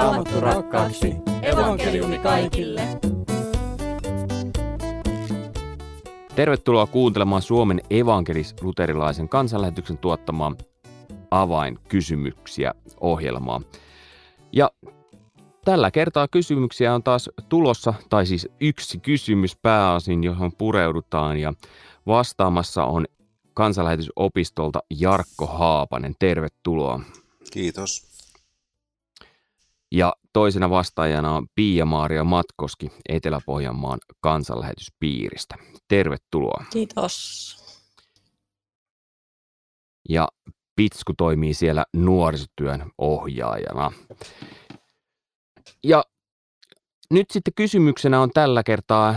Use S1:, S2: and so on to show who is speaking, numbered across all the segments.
S1: raamattu rakkaaksi. Evankeliumi kaikille.
S2: Tervetuloa kuuntelemaan Suomen evankelis-luterilaisen kansanlähetyksen tuottamaa avainkysymyksiä ohjelmaa. Ja tällä kertaa kysymyksiä on taas tulossa, tai siis yksi kysymys pääasin, johon pureudutaan ja vastaamassa on kansanlähetysopistolta Jarkko Haapanen. Tervetuloa.
S3: Kiitos.
S2: Ja toisena vastaajana on Pia-Maaria Matkoski Etelä-Pohjanmaan kansanlähetyspiiristä. Tervetuloa.
S4: Kiitos.
S2: Ja Pitsku toimii siellä nuorisotyön ohjaajana. Ja nyt sitten kysymyksenä on tällä kertaa,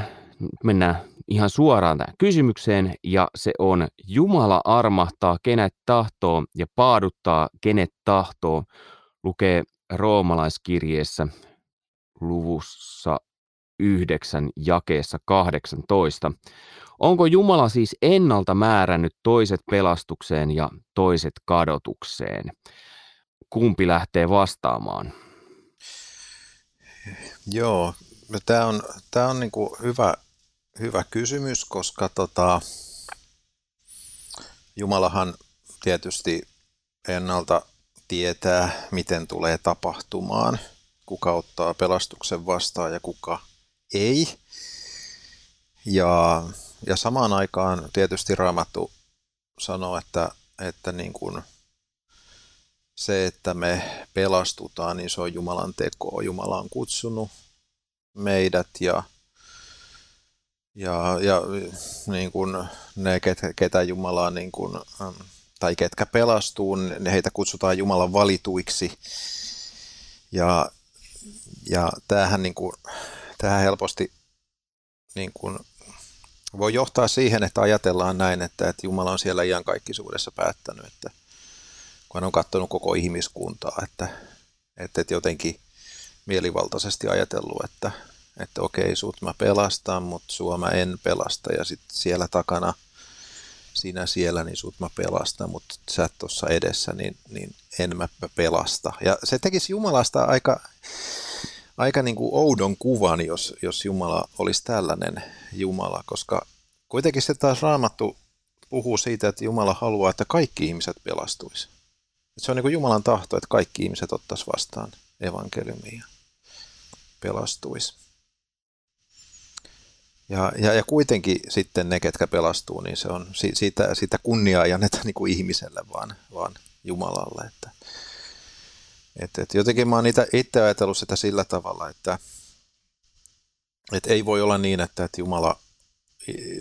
S2: mennään ihan suoraan tähän kysymykseen, ja se on Jumala armahtaa kenet tahtoo ja paaduttaa kenet tahtoo, lukee roomalaiskirjeessä luvussa 9 jakeessa 18. Onko Jumala siis ennalta määrännyt toiset pelastukseen ja toiset kadotukseen? Kumpi lähtee vastaamaan?
S3: Joo, tämä on, tää on niinku hyvä, hyvä kysymys, koska tota, Jumalahan tietysti ennalta tietää, miten tulee tapahtumaan, kuka ottaa pelastuksen vastaan ja kuka ei. Ja, ja samaan aikaan tietysti Raamattu sanoo, että, että niin kuin se, että me pelastutaan, niin se on Jumalan teko. Jumala on kutsunut meidät ja, ja, ja niin kuin ne, ketä Jumala niin kuin, tai ketkä pelastuu, niin heitä kutsutaan Jumalan valituiksi. Ja, ja tämähän, niin kuin, tämähän helposti niin kuin, voi johtaa siihen, että ajatellaan näin, että, että Jumala on siellä iankaikkisuudessa päättänyt, että kun hän on katsonut koko ihmiskuntaa, että, että, että jotenkin mielivaltaisesti ajatellut, että, että okei, sut mä pelastan, mutta sua mä en pelasta, ja sitten siellä takana – sinä siellä, niin sut mä pelastan, mutta sä tuossa edessä, niin, niin en mä pelasta. Ja se tekisi Jumalasta aika, aika niin kuin oudon kuvan, jos, jos Jumala olisi tällainen Jumala, koska kuitenkin se taas raamattu puhuu siitä, että Jumala haluaa, että kaikki ihmiset pelastuisi. Se on niin kuin Jumalan tahto, että kaikki ihmiset ottaisi vastaan evankeliumia pelastuisi. Ja, ja, ja kuitenkin sitten ne, ketkä pelastuu, niin se on siitä, siitä kunniaa ei anneta niin kuin ihmiselle, vaan, vaan Jumalalle. Että, et, et jotenkin mä oon itse ajatellut sitä sillä tavalla, että et ei voi olla niin, että, että Jumala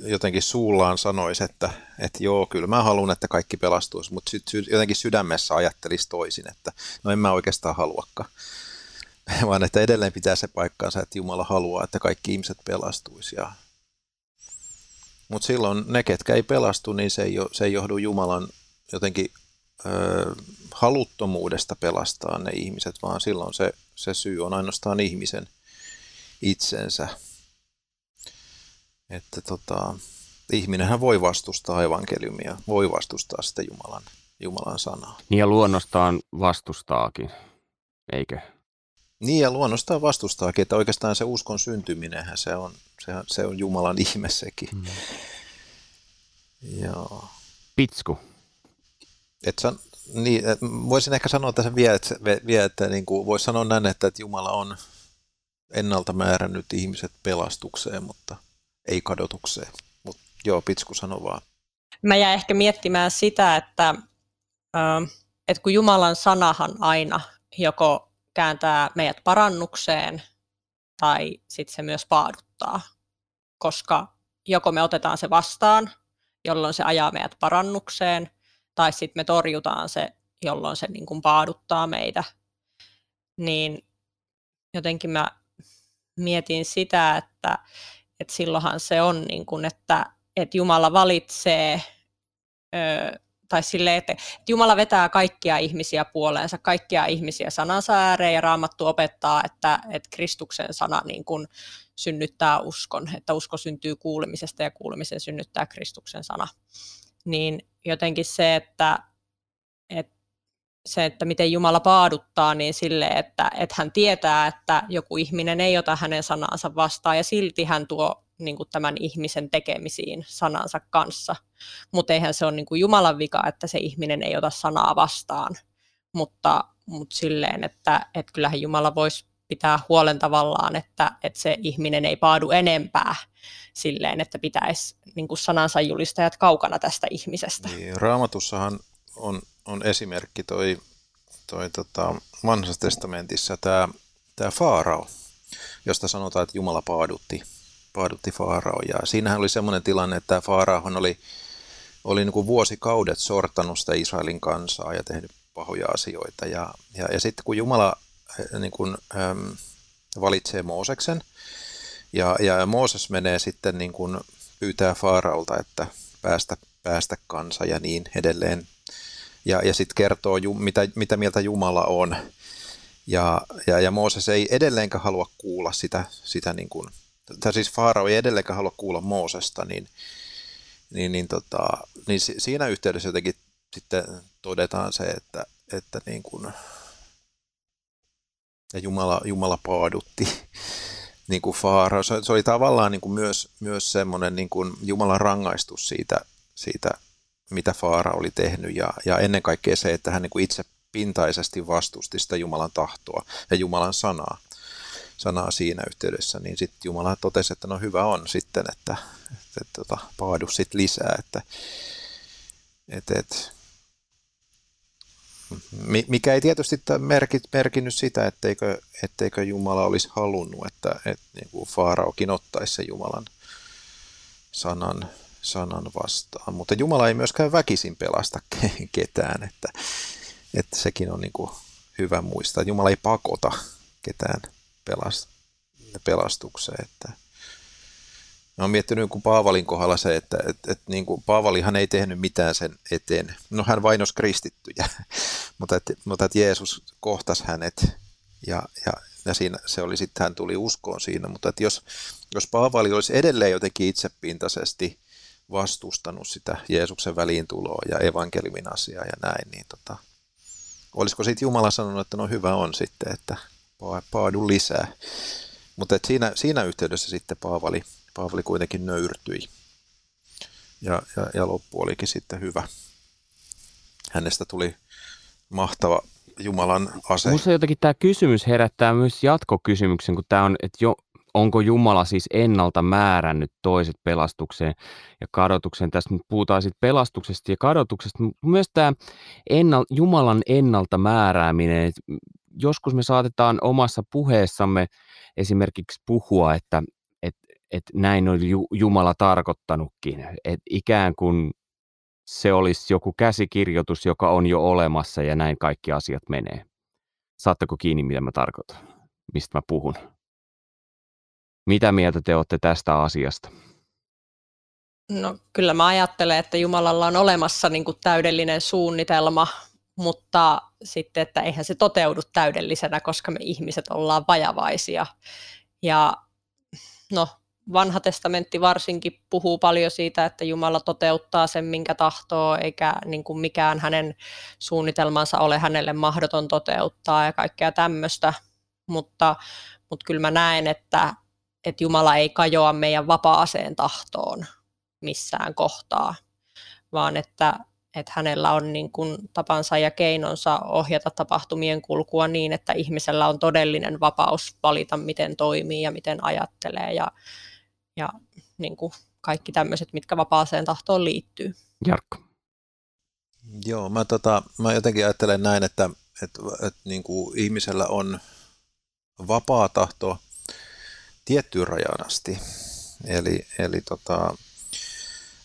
S3: jotenkin suullaan sanoisi, että, että joo, kyllä mä haluan, että kaikki pelastuisi, mutta sitten jotenkin sydämessä ajattelisi toisin, että no en mä oikeastaan haluakaan. vaan että edelleen pitää se paikkaansa, että Jumala haluaa, että kaikki ihmiset pelastuisi. Ja... Mutta silloin ne, ketkä ei pelastu, niin se ei, se ei johdu Jumalan jotenkin ö, haluttomuudesta pelastaa ne ihmiset, vaan silloin se, se syy on ainoastaan ihmisen itsensä. Että tota, ihminenhän voi vastustaa evankeliumia, voi vastustaa sitä Jumalan, Jumalan sanaa.
S2: Niin ja luonnostaan vastustaakin, eikö?
S3: Niin ja luonnostaan vastustaakin, että oikeastaan se uskon syntyminenhän se on, se, se on Jumalan ihme sekin. Mm. Joo.
S2: Pitsku.
S3: Et san, niin, et voisin ehkä sanoa tässä vielä, että, vielä, että niin kuin, voisi sanoa näin, että, että Jumala on ennalta määrännyt ihmiset pelastukseen, mutta ei kadotukseen. Mutta joo, Pitsku sano vaan.
S4: Mä jäin ehkä miettimään sitä, että, että kun Jumalan sanahan aina joko kääntää meidät parannukseen tai sitten se myös paaduttaa, koska joko me otetaan se vastaan, jolloin se ajaa meidät parannukseen, tai sitten me torjutaan se, jolloin se niin kuin paaduttaa meitä. Niin jotenkin mä mietin sitä, että, että silloinhan se on niin kuin, että, että Jumala valitsee tai silleen, että, että Jumala vetää kaikkia ihmisiä puoleensa, kaikkia ihmisiä sanansa ääreen ja Raamattu opettaa, että, että Kristuksen sana niin kuin synnyttää uskon, että usko syntyy kuulemisesta ja kuulemisen synnyttää Kristuksen sana. Niin jotenkin se, että, että se, että miten Jumala paaduttaa, niin sille, että, että hän tietää, että joku ihminen ei ota hänen sanansa vastaan ja silti hän tuo niin kuin tämän ihmisen tekemisiin sanansa kanssa. Mutta eihän se ole niin kuin Jumalan vika, että se ihminen ei ota sanaa vastaan. Mutta, mutta silleen, että, että kyllähän Jumala voisi pitää huolen tavallaan, että, että se ihminen ei paadu enempää silleen, että pitäisi niin kuin sanansa julistajat kaukana tästä ihmisestä.
S3: Niin, raamatussahan on, on esimerkki toi, toi tota, vanhassa testamentissa tämä, Faarao, josta sanotaan, että Jumala paadutti, paadutti Faarao. Ja siinähän oli semmoinen tilanne, että Faaraohan oli, oli niin kuin vuosikaudet sortanut sitä Israelin kansaa ja tehnyt pahoja asioita. Ja, ja, ja sitten kun Jumala eh, niin kuin, äm, valitsee Mooseksen, ja, ja Mooses menee sitten niin kuin pyytää Faaraolta, että päästä, päästä kansa ja niin edelleen. Ja, ja sitten kertoo, mitä, mitä mieltä Jumala on. Ja, ja, ja Mooses ei edelleenkään halua kuulla sitä, sitä niin kuin, tai siis Faarao ei edelleenkään halua kuulla Moosesta, niin, niin, niin, tota, niin siinä yhteydessä jotenkin sitten todetaan se, että, että niin kuin, ja Jumala, Jumala paadutti niin kuin Faarao. Se, se oli tavallaan niin kuin myös, myös semmoinen niin kuin Jumalan rangaistus siitä, siitä mitä Faara oli tehnyt ja, ja ennen kaikkea se, että hän niin kuin itse pintaisesti vastusti sitä Jumalan tahtoa ja Jumalan sanaa, sanaa siinä yhteydessä, niin sitten Jumala totesi, että no hyvä on sitten, että, että, että tota, paadu sitten lisää, että, että, että mikä ei tietysti merkit, merkinnyt sitä, etteikö, etteikö Jumala olisi halunnut, että, että niin kuin Faaraokin ottaisi sen Jumalan sanan, sanan vastaan. Mutta Jumala ei myöskään väkisin pelasta ketään, että, että sekin on niin kuin hyvä muistaa. Jumala ei pakota ketään pelastukseen. Että, Mä oon miettinyt kun Paavalin kohdalla se, että et, et, niin kuin Paavalihan ei tehnyt mitään sen eteen. No hän vainos kristittyjä, mutta, et, mutta et Jeesus kohtasi hänet ja, ja, ja siinä, se oli sitten, hän tuli uskoon siinä. Mutta et jos, jos Paavali olisi edelleen jotenkin itsepintaisesti vastustanut sitä Jeesuksen väliintuloa ja evankeliumin asiaa ja näin, niin tota, olisiko sitten Jumala sanonut, että no hyvä on sitten, että paadu lisää. Mutta siinä, siinä yhteydessä sitten Paavali Paavali kuitenkin nöyrtyi. Ja, ja, ja loppu olikin sitten hyvä. Hänestä tuli mahtava Jumalan ase.
S2: Minusta jotenkin tämä kysymys herättää myös jatkokysymyksen, kun tämä on, että jo, onko Jumala siis ennalta määrännyt toiset pelastukseen ja kadotukseen. Tässä nyt puhutaan sitten pelastuksesta ja kadotuksesta, mutta myös tämä ennal, Jumalan ennalta määrääminen, että joskus me saatetaan omassa puheessamme esimerkiksi puhua, että että näin on Jumala tarkoittanutkin. Että ikään kuin se olisi joku käsikirjoitus, joka on jo olemassa ja näin kaikki asiat menee. Saatteko kiinni, mitä mä tarkoitan? Mistä mä puhun? Mitä mieltä te olette tästä asiasta?
S4: No kyllä mä ajattelen, että Jumalalla on olemassa niin kuin täydellinen suunnitelma, mutta sitten, että eihän se toteudu täydellisenä, koska me ihmiset ollaan vajavaisia. Ja no, vanha testamentti varsinkin puhuu paljon siitä, että Jumala toteuttaa sen, minkä tahtoo, eikä niin kuin mikään hänen suunnitelmansa ole hänelle mahdoton toteuttaa ja kaikkea tämmöistä. Mutta, mutta kyllä mä näen, että, että Jumala ei kajoa meidän vapaaseen tahtoon missään kohtaa, vaan että, että hänellä on niin kuin tapansa ja keinonsa ohjata tapahtumien kulkua niin, että ihmisellä on todellinen vapaus valita, miten toimii ja miten ajattelee ja, ja niin kuin kaikki tämmöiset, mitkä vapaaseen tahtoon liittyy.
S2: Jarkko.
S3: Joo, mä, tota, mä jotenkin ajattelen näin, että, että, että niin kuin ihmisellä on vapaa tahto tiettyyn rajaan asti. Eli, eli tota,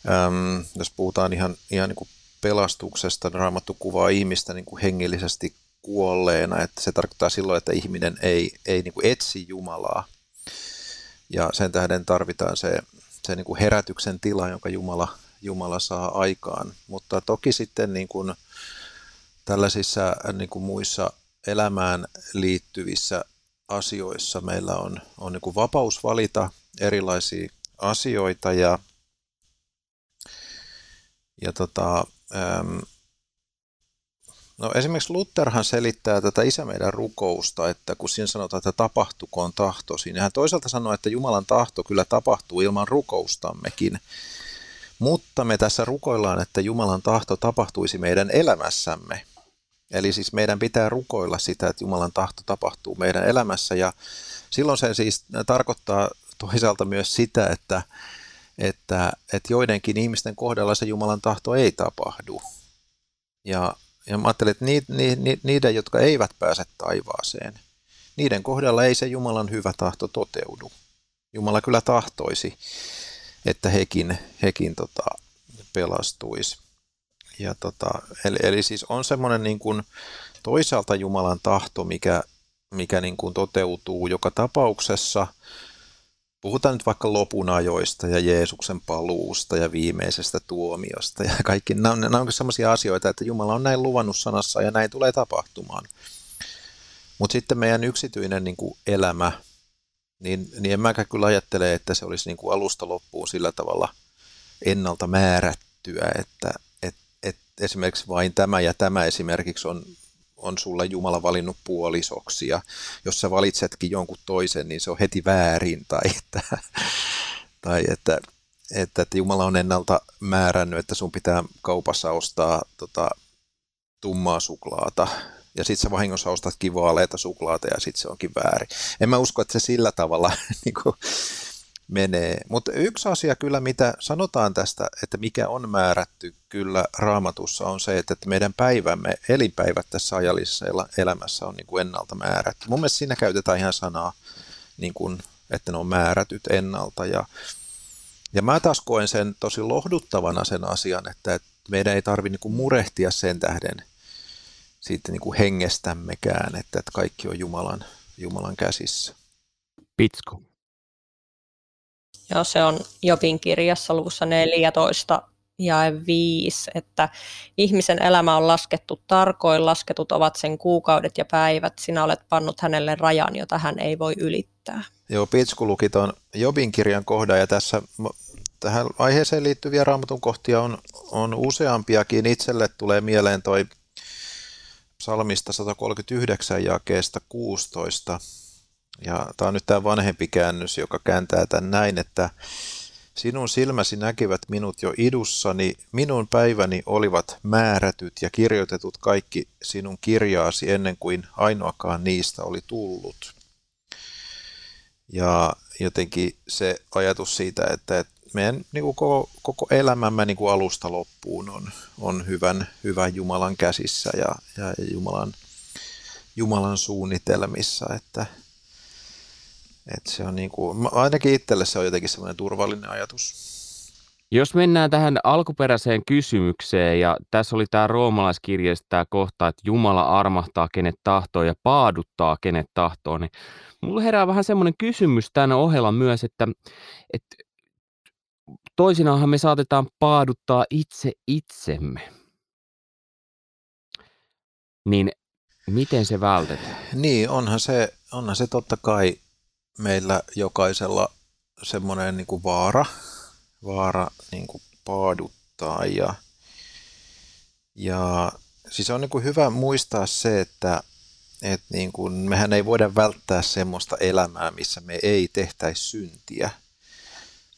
S3: äm, jos puhutaan ihan, ihan niin kuin pelastuksesta, Raamattu kuvaa ihmistä niin kuin hengellisesti kuolleena, että se tarkoittaa silloin, että ihminen ei, ei niin kuin etsi Jumalaa, ja sen tähden tarvitaan se, se niin kuin herätyksen tila, jonka Jumala, Jumala saa aikaan. Mutta toki sitten niin kuin tällaisissa niin kuin muissa elämään liittyvissä asioissa meillä on, on niin kuin vapaus valita erilaisia asioita ja, ja tota, äm, No esimerkiksi Lutherhan selittää tätä isä meidän rukousta, että kun siinä sanotaan, että tapahtukoon tahtosi, niin hän toisaalta sanoo, että Jumalan tahto kyllä tapahtuu ilman rukoustammekin. Mutta me tässä rukoillaan, että Jumalan tahto tapahtuisi meidän elämässämme. Eli siis meidän pitää rukoilla sitä, että Jumalan tahto tapahtuu meidän elämässä ja silloin se siis tarkoittaa toisaalta myös sitä, että, että, että joidenkin ihmisten kohdalla se Jumalan tahto ei tapahdu. Ja, ja mä ajattelin, että ni, ni, ni, niiden, jotka eivät pääse taivaaseen, niiden kohdalla ei se Jumalan hyvä tahto toteudu. Jumala kyllä tahtoisi, että hekin, hekin tota, pelastuisi. Ja tota, eli, eli siis on semmoinen niin kuin toisaalta Jumalan tahto, mikä, mikä niin kuin toteutuu joka tapauksessa. Puhutaan nyt vaikka lopun ajoista ja Jeesuksen paluusta ja viimeisestä tuomiosta ja kaikki. Nämä on, nämä on sellaisia asioita, että Jumala on näin luvannut sanassa ja näin tulee tapahtumaan. Mutta sitten meidän yksityinen niin kuin elämä, niin, niin en mäkään kyllä ajattele, että se olisi niin kuin alusta loppuun sillä tavalla ennalta määrättyä, että, esimerkiksi vain tämä ja tämä esimerkiksi on, on sulla Jumala valinnut puolisoksi ja jos sä valitsetkin jonkun toisen, niin se on heti väärin tai että, tai että, että, että Jumala on ennalta määrännyt, että sun pitää kaupassa ostaa tota, tummaa suklaata ja sitten sä vahingossa ostatkin vaaleita suklaata ja sitten se onkin väärin. En mä usko, että se sillä tavalla niin kuin, menee. Mutta yksi asia kyllä, mitä sanotaan tästä, että mikä on määrätty kyllä raamatussa, on se, että meidän päivämme, elinpäivät tässä ajallisessa elämässä on niin kuin ennalta määrätty. Mun mielestä siinä käytetään ihan sanaa, niin kuin, että ne on määrätyt ennalta. Ja, ja mä taas koen sen tosi lohduttavana sen asian, että, meidän ei tarvitse niin murehtia sen tähden siitä niin kuin hengestämmekään, että, että kaikki on Jumalan, Jumalan käsissä.
S2: Pitsku.
S4: Joo, se on Jobin kirjassa luvussa 14 ja 5, että ihmisen elämä on laskettu tarkoin, lasketut ovat sen kuukaudet ja päivät, sinä olet pannut hänelle rajan, jota hän ei voi ylittää.
S3: Joo, Pitsku luki tuon Jobin kirjan kohdan ja tässä tähän aiheeseen liittyviä raamatun kohtia on, on useampiakin. Itselle tulee mieleen toi psalmista 139 jakeesta 16, ja tämä on nyt tämä vanhempi käännös, joka kääntää tämän näin, että Sinun silmäsi näkivät minut jo idussani, minun päiväni olivat määrätyt ja kirjoitetut kaikki sinun kirjaasi ennen kuin ainoakaan niistä oli tullut. Ja jotenkin se ajatus siitä, että, meidän niin kuin koko, koko elämämme niin kuin alusta loppuun on, on hyvän, hyvän Jumalan käsissä ja, ja Jumalan, Jumalan suunnitelmissa, että, et se on niin kuin, ainakin itselle se on jotenkin semmoinen turvallinen ajatus.
S2: Jos mennään tähän alkuperäiseen kysymykseen, ja tässä oli tämä roomalaiskirjeessä tämä kohta, että Jumala armahtaa kenet tahtoo ja paaduttaa kenet tahtoo, niin mulla herää vähän semmoinen kysymys tänä ohella myös, että, että toisinaanhan me saatetaan paaduttaa itse itsemme. Niin miten se vältetään?
S3: Niin, onhan se, onhan se totta kai meillä jokaisella semmoinen niin kuin vaara, vaara niin kuin paaduttaa ja, ja siis on niin kuin hyvä muistaa se, että, että niin kuin, mehän ei voida välttää semmoista elämää, missä me ei tehtäisi syntiä.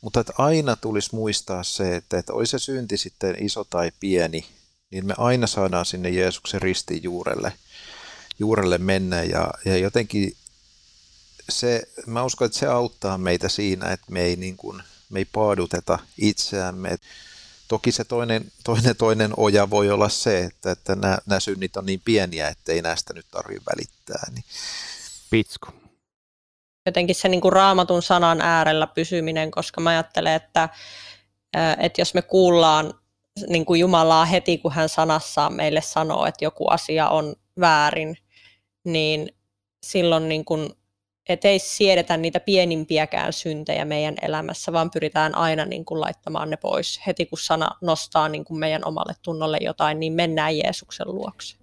S3: Mutta että aina tulisi muistaa se, että, että olisi se synti sitten iso tai pieni, niin me aina saadaan sinne Jeesuksen ristin juurelle, juurelle mennä ja, ja jotenkin se, mä uskon, että se auttaa meitä siinä, että me ei, niin kuin, me ei paaduteta itseämme. Toki se toinen, toinen, toinen oja voi olla se, että, että nämä, nämä synnit on niin pieniä, että ei näistä nyt tarvitse välittää. Niin.
S2: Pitsku.
S4: Jotenkin se niin kuin raamatun sanan äärellä pysyminen, koska mä ajattelen, että, että jos me kuullaan niin kuin Jumalaa heti, kun hän sanassaan meille sanoo, että joku asia on väärin, niin silloin niin kuin että ei siedetä niitä pienimpiäkään syntejä meidän elämässä, vaan pyritään aina niin kuin laittamaan ne pois. Heti kun sana nostaa niin kuin meidän omalle tunnolle jotain, niin mennään Jeesuksen luokse.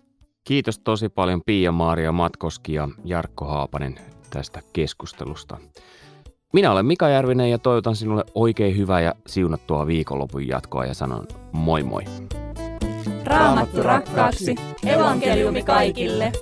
S2: Kiitos tosi paljon Pia-Maaria Matkoski ja Jarkko Haapanen tästä keskustelusta. Minä olen Mika Järvinen ja toivotan sinulle oikein hyvää ja siunattua viikonlopun jatkoa ja sanon moi moi.
S1: Raamattu rakkaaksi. Evankeliumi kaikille.